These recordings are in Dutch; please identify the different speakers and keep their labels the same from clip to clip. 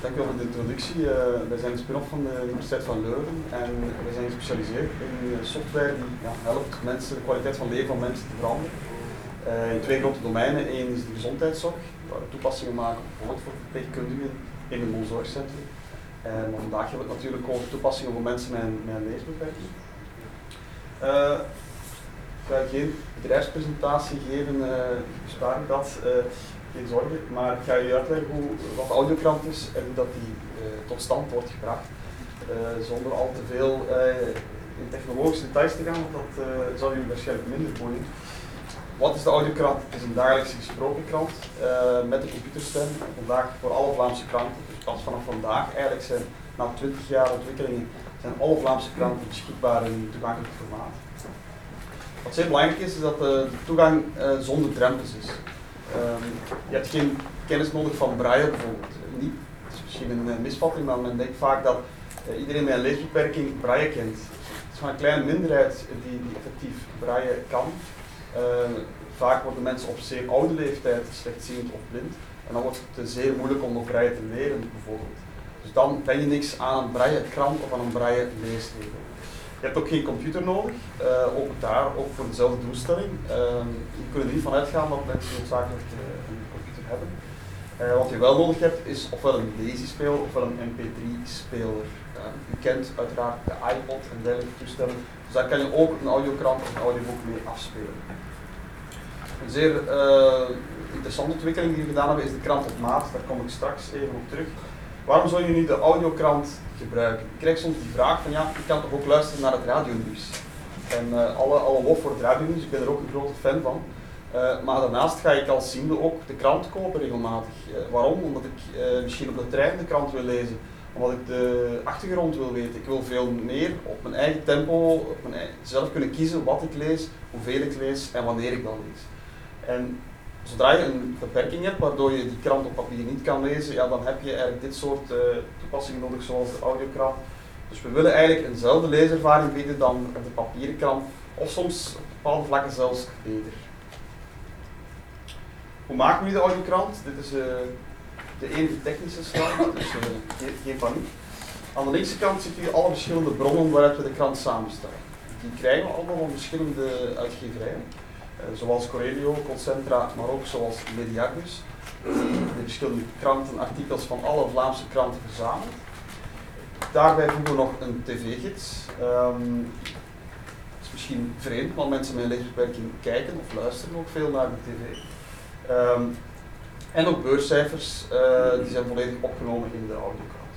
Speaker 1: Dankjewel voor de introductie. Uh, wij zijn een spin-off van de Universiteit van Leuven en wij zijn gespecialiseerd in software die ja, helpt mensen, de kwaliteit van leven van mensen te veranderen. Uh, in twee grote domeinen. Eén is de gezondheidszorg, waar we toepassingen maken bijvoorbeeld voor verpleegkundigen in een mondzorgcentrum. En vandaag hebben we het natuurlijk over toepassingen voor mensen met met een leesbeperking. Ik ga geen bedrijfspresentatie geven, bespaar ik dat, geen zorgen, maar ik ga je uitleggen hoe, wat de audiokrant is en hoe dat die tot stand wordt gebracht. zonder al te veel in technologische details te gaan, want dat zal jullie waarschijnlijk minder boeien. Wat is de audiokrant? Het is een dagelijkse gesproken krant met een computerstem. Vandaag voor alle Vlaamse kranten. Dus pas vanaf vandaag, eigenlijk zijn na 20 jaar ontwikkelingen, zijn alle Vlaamse kranten beschikbaar in toegankelijk formaat. Wat zeer belangrijk is, is dat de, toegang zonder drempels is. Um, je hebt geen kennis nodig van braille bijvoorbeeld. Niet, het is misschien een uh, misvatting, maar men denkt vaak dat iedereen met een leesbeperking braille kent. Het is maar een kleine minderheid die, die effectief braille kan. Uh, vaak worden mensen op zeer oude leeftijd slechtziend of blind. En dan wordt het zeer moeilijk om nog braille te leren, bijvoorbeeld. Dus dan ben je niks aan een braille krant of aan een braille leesregel. Je hebt ook geen computer nodig, uh, ook daar, ook voor dezelfde doelstelling. Uh, je kunt er niet van uitgaan dat mensen noodzakelijk uh, een computer hebben. Uh, wat je wel nodig hebt is ofwel een Daisy-speler ofwel een MP3-speler. u kent uiteraard de iPod en dergelijke toestellen, dus daar kan je ook een audiokrant of een audioboek mee afspelen. Een zeer interessante ontwikkeling die we gedaan hebben is de krant op maat, daar kom ik straks even op terug. Waarom zou je nu de audiokrant gebruiken? Ik krijg soms die vraag van ja, je kan toch ook luisteren naar het radionieuws. En uh, alle, alle lof voor het radionieuws, ik ben er ook een grote fan van. Uh, maar daarnaast ga ik als ziende ook de krant kopen regelmatig. Uh, waarom? Omdat ik misschien op de trein de krant wil lezen omdat ik de achtergrond wil weten. Ik wil veel meer op mijn eigen tempo, zelf kunnen kiezen wat ik lees, hoeveel ik lees en wanneer ik dan lees. En zodra je een beperking hebt waardoor je die krant op papier niet kan lezen, ja, dan heb je eigenlijk dit soort uh, toepassingen nodig zoals de audiokrant. Dus we willen eigenlijk eenzelfde leeservaring bieden dan de papieren krant, of soms op bepaalde vlakken zelfs beter. Hoe maken we die audiokrant? Dit is uh, de enige technische slide, dus uh, geen, paniek. Aan de linkse kant ziet u alle verschillende bronnen waaruit we de krant samenstellen. Die krijgen we allemaal van verschillende uitgeverijen. Eh, zoals Corelio, Concentra, maar ook zoals Mediagus, die de verschillende kranten, artikels van alle Vlaamse kranten verzamelt. Daarbij voegen we nog een tv-gids. Um, het is misschien vreemd, want mensen met een leesbeperking kijken of luisteren ook veel naar de tv. Um, en ook beurscijfers, uh, die zijn volledig opgenomen in de audiokrant.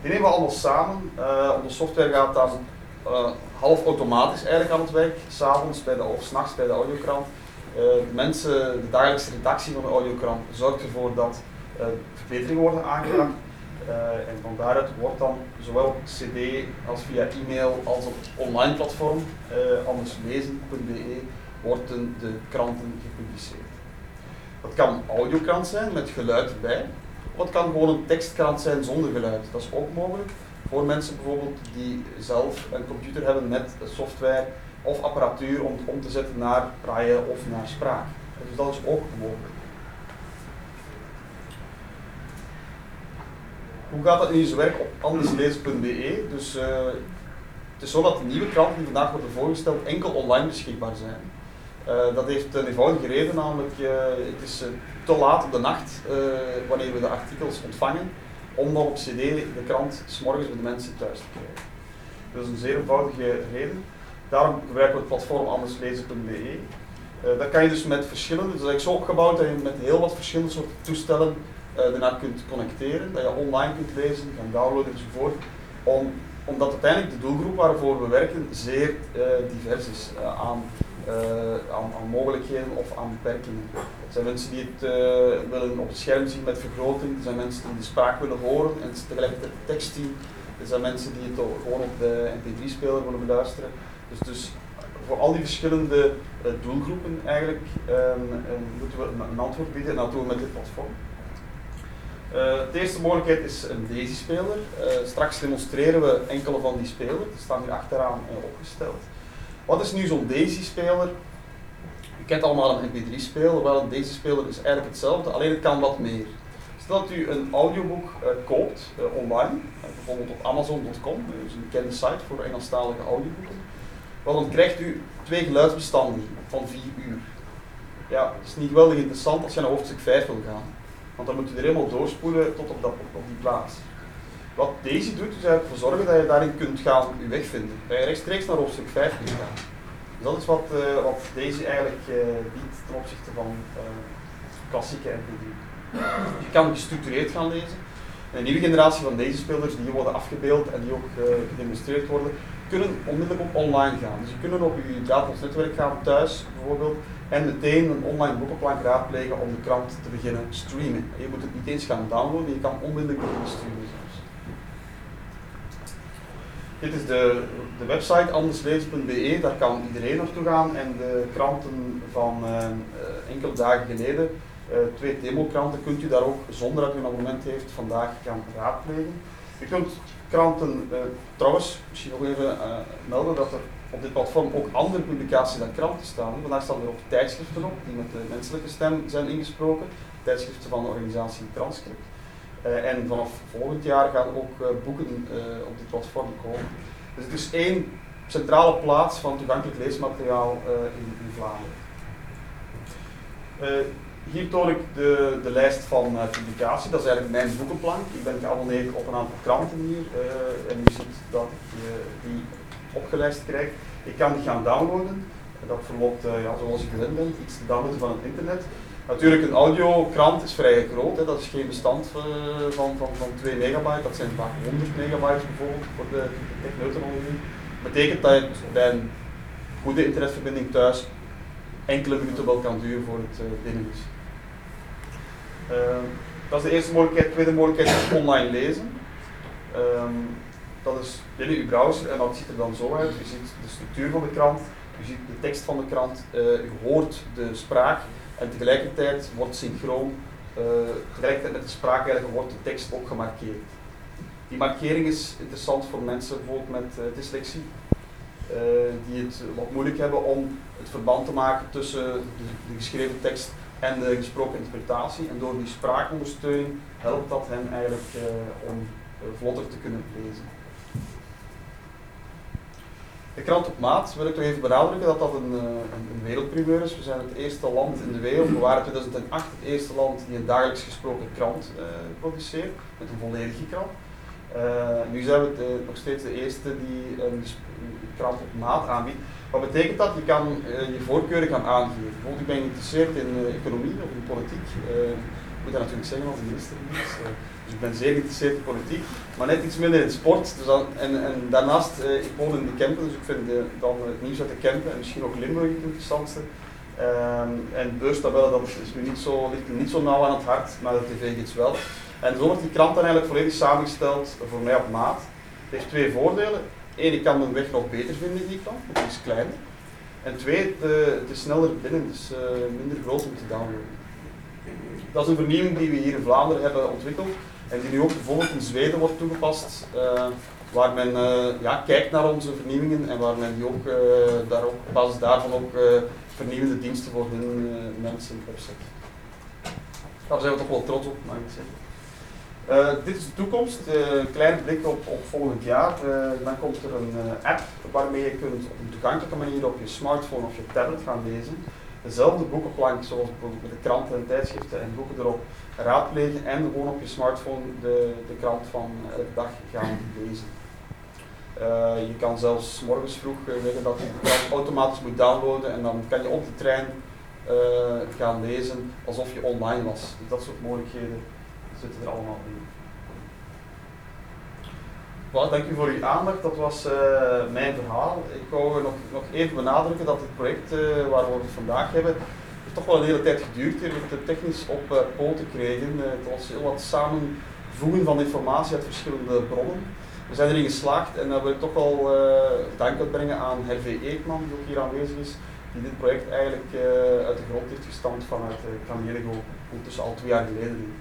Speaker 1: Die nemen we allemaal samen. Uh, onze software gaat dan uh, half automatisch eigenlijk aan het werk, s'avonds of s'nachts bij de audiokrant. De mensen, de dagelijkse redactie van de audiokrant zorgt ervoor dat uh, verbeteringen worden aangebracht. en van daaruit wordt dan zowel op cd als via e-mail als op online platform, anderslezen.be, worden de kranten gepubliceerd. Dat kan audiokrant zijn met geluid erbij, of het kan gewoon een tekstkrant zijn zonder geluid. Dat is ook mogelijk voor mensen bijvoorbeeld die zelf een computer hebben met software of apparatuur om om te zetten naar braille of naar spraak. Dus dat is ook mogelijk. Hoe gaat dat in zijn werk op anderslezen.be? Dus uh, het is zo dat de nieuwe kranten die vandaag worden voorgesteld enkel online beschikbaar zijn. Uh, dat heeft een eenvoudige reden, namelijk uh, het is te laat op de nacht wanneer we de artikels ontvangen om dan op cd de krant s morgens bij de mensen thuis te krijgen. Dat is een zeer eenvoudige reden. Daarom gebruiken we het platform anderslezen.be. Uh, eh, dat kan je dus met verschillende, dat is eigenlijk zo opgebouwd dat je met heel wat verschillende soorten toestellen uh, daarna kunt connecteren, dat je online kunt lezen, kan downloaden enzovoort, om, omdat uiteindelijk de doelgroep waarvoor we werken zeer uh, divers is aan aan, aan, mogelijkheden of aan beperkingen. Er zijn mensen die het uh, willen op het scherm zien met vergroting, er zijn mensen die de spraak willen horen en tegelijkertijd tekst zien. Er zijn mensen die het gewoon op de mp3-speler willen beluisteren. Dus, dus voor al die verschillende uh, doelgroepen eigenlijk um, moeten we een, een, antwoord bieden en dat doen we met dit platform. de eerste mogelijkheid is een DAISY-speler. straks demonstreren we enkele van die spelers, die staan hier achteraan opgesteld. Wat is nu zo'n Daisy-speler? Je kent allemaal een MP3-speler, wel een Daisy-speler is eigenlijk hetzelfde, alleen het kan wat meer. Stel dat u een audioboek uh, koopt uh, online, uh, bijvoorbeeld op Amazon.com, dus een bekende site voor Engelstalige audioboeken, wel, dan krijgt u twee geluidsbestanden van 4 uur. Ja, dat is niet geweldig interessant als je naar hoofdstuk 5 wil gaan, want dan moet u er helemaal doorspoelen tot op, dat, op die plaats. Wat deze doet, is ervoor zorgen dat je daarin kunt gaan uw weg vinden. Dat je rechtstreeks naar hoofdstuk 5 kunt gaan. Dus dat is wat, wat deze eigenlijk biedt ten opzichte van klassieke NPD. Je kan gestructureerd gaan lezen. een nieuwe generatie van deze spelers, die worden afgebeeld en die ook uh, gedemonstreerd worden, kunnen onmiddellijk op online gaan. Dus je kunnen op je Datels netwerk gaan thuis bijvoorbeeld en meteen een online boekenplank raadplegen om de krant te beginnen streamen. je moet het niet eens gaan downloaden, je kan onmiddellijk beginnen streamen. Dit is de, de website anderslezen.be, daar kan iedereen naartoe gaan en de kranten van uh, enkele dagen geleden uh, twee demokranten kunt u daar ook, zonder dat u een abonnement heeft, vandaag gaan raadplegen. Je kunt kranten, trouwens, misschien nog even melden dat er op dit platform ook andere publicaties dan kranten staan. Vandaag staan er ook tijdschriften op, die met de menselijke stem zijn ingesproken, tijdschriften van de organisatie Transcript. En vanaf volgend jaar gaan ook boeken op dit platform komen. Dus het is één centrale plaats van toegankelijk leesmateriaal in, Vlaanderen. Hier toon ik de, de lijst van publicatie, dat is eigenlijk mijn boekenplank. Ik ben geabonneerd op een aantal kranten hier en u ziet dat ik die opgelijst krijg. Ik kan die gaan downloaden. Dat verloopt, ja, zoals ik gewend ben, iets te downloaden van het internet. Natuurlijk, een audiokrant is vrij groot, hè. dat is geen bestand van, van, van 2 megabyte, dat zijn vaak 100 megabytes bijvoorbeeld voor de techneuterologie. Dat betekent dat je bij een goede internetverbinding thuis enkele minuten wel kan duren voor het binnen is. Ehm, dat is de eerste mogelijkheid. De tweede mogelijkheid is online lezen. Ehm, dat is binnen uw browser en dat ziet er dan zo uit. Je ziet de structuur van de krant, je ziet de tekst van de krant, je hoort de spraak en tegelijkertijd wordt synchroon, uh, tegelijkertijd met de spraak eigenlijk wordt de tekst ook gemarkeerd. Die markering is interessant voor mensen bijvoorbeeld met uh, dyslexie, die het wat moeilijk hebben om het verband te maken tussen de, de geschreven tekst en de gesproken interpretatie. En door die spraakondersteuning helpt dat hen eigenlijk om vlotter te kunnen lezen. De krant op maat wil ik toch even benadrukken dat dat een, uh, een, een wereldprimeur is. We zijn het eerste land in de wereld, we waren in 2008 het eerste land die een dagelijks gesproken krant produceert, met een volledige krant. nu zijn we nog steeds de eerste die een, krant op maat aanbiedt. Wat betekent dat? Je kan uh, je voorkeuren gaan aangeven. Bijvoorbeeld, ik ben geïnteresseerd in uh, economie of in politiek. Moet dat natuurlijk zeggen als minister. Dus, dus, ik ben zeer geïnteresseerd in politiek, maar net iets minder in sport. Dus dan, en, en daarnaast, ik woon in de Kempen, dus ik vind dan het nieuws uit de Kempen en misschien ook Limburg het interessantste. Ehm, en beurstabellen, dat is nu niet zo, ligt niet zo nauw aan het hart, maar de tv-gids wel. En zo wordt die krant dan eigenlijk volledig samengesteld voor mij op maat. Het heeft twee voordelen. Eén, ik kan mijn weg nog beter vinden in die klant, want die is kleiner. En twee, het, is sneller binnen, dus uh, minder groot om te downloaden. Dat is een vernieuwing die we hier in Vlaanderen hebben ontwikkeld en die nu ook bijvoorbeeld in Zweden wordt toegepast, uh, waar men uh, ja, kijkt naar onze vernieuwingen en waar men die ook, daar op basis daarvan ook vernieuwende diensten voor hun mensen opzet. Daar zijn we toch wel trots op, mag ik zeggen. Uh, dit is de toekomst, uh, een kleine blik op, op volgend jaar. Uh, dan komt er een app waarmee je kunt op een toegankelijke manier op je smartphone of je tablet gaan lezen. Dezelfde boekenplank zoals bijvoorbeeld de kranten en tijdschriften en boeken erop raadplegen en gewoon op je smartphone de, de krant van elke dag gaan lezen. je kan zelfs morgens vroeg zeggen dat je de krant automatisch moet downloaden en dan kan je op de trein gaan lezen alsof je online was. Dus dat soort mogelijkheden zitten er allemaal in. Dank u voor uw aandacht, dat was uh, mijn verhaal. Ik wou nog, nog even benadrukken dat het project uh, waar we het vandaag hebben, heeft toch wel een hele tijd geduurd hier met het technisch op uh, poten kregen. het was heel wat samenvoegen van informatie uit verschillende bronnen. We zijn erin geslaagd en daar wil ik toch wel dank uitbrengen aan Hervé Eekman, die ook hier aanwezig is, die dit project eigenlijk uit de grond heeft gestampt vanuit uh, ondertussen al twee jaar geleden.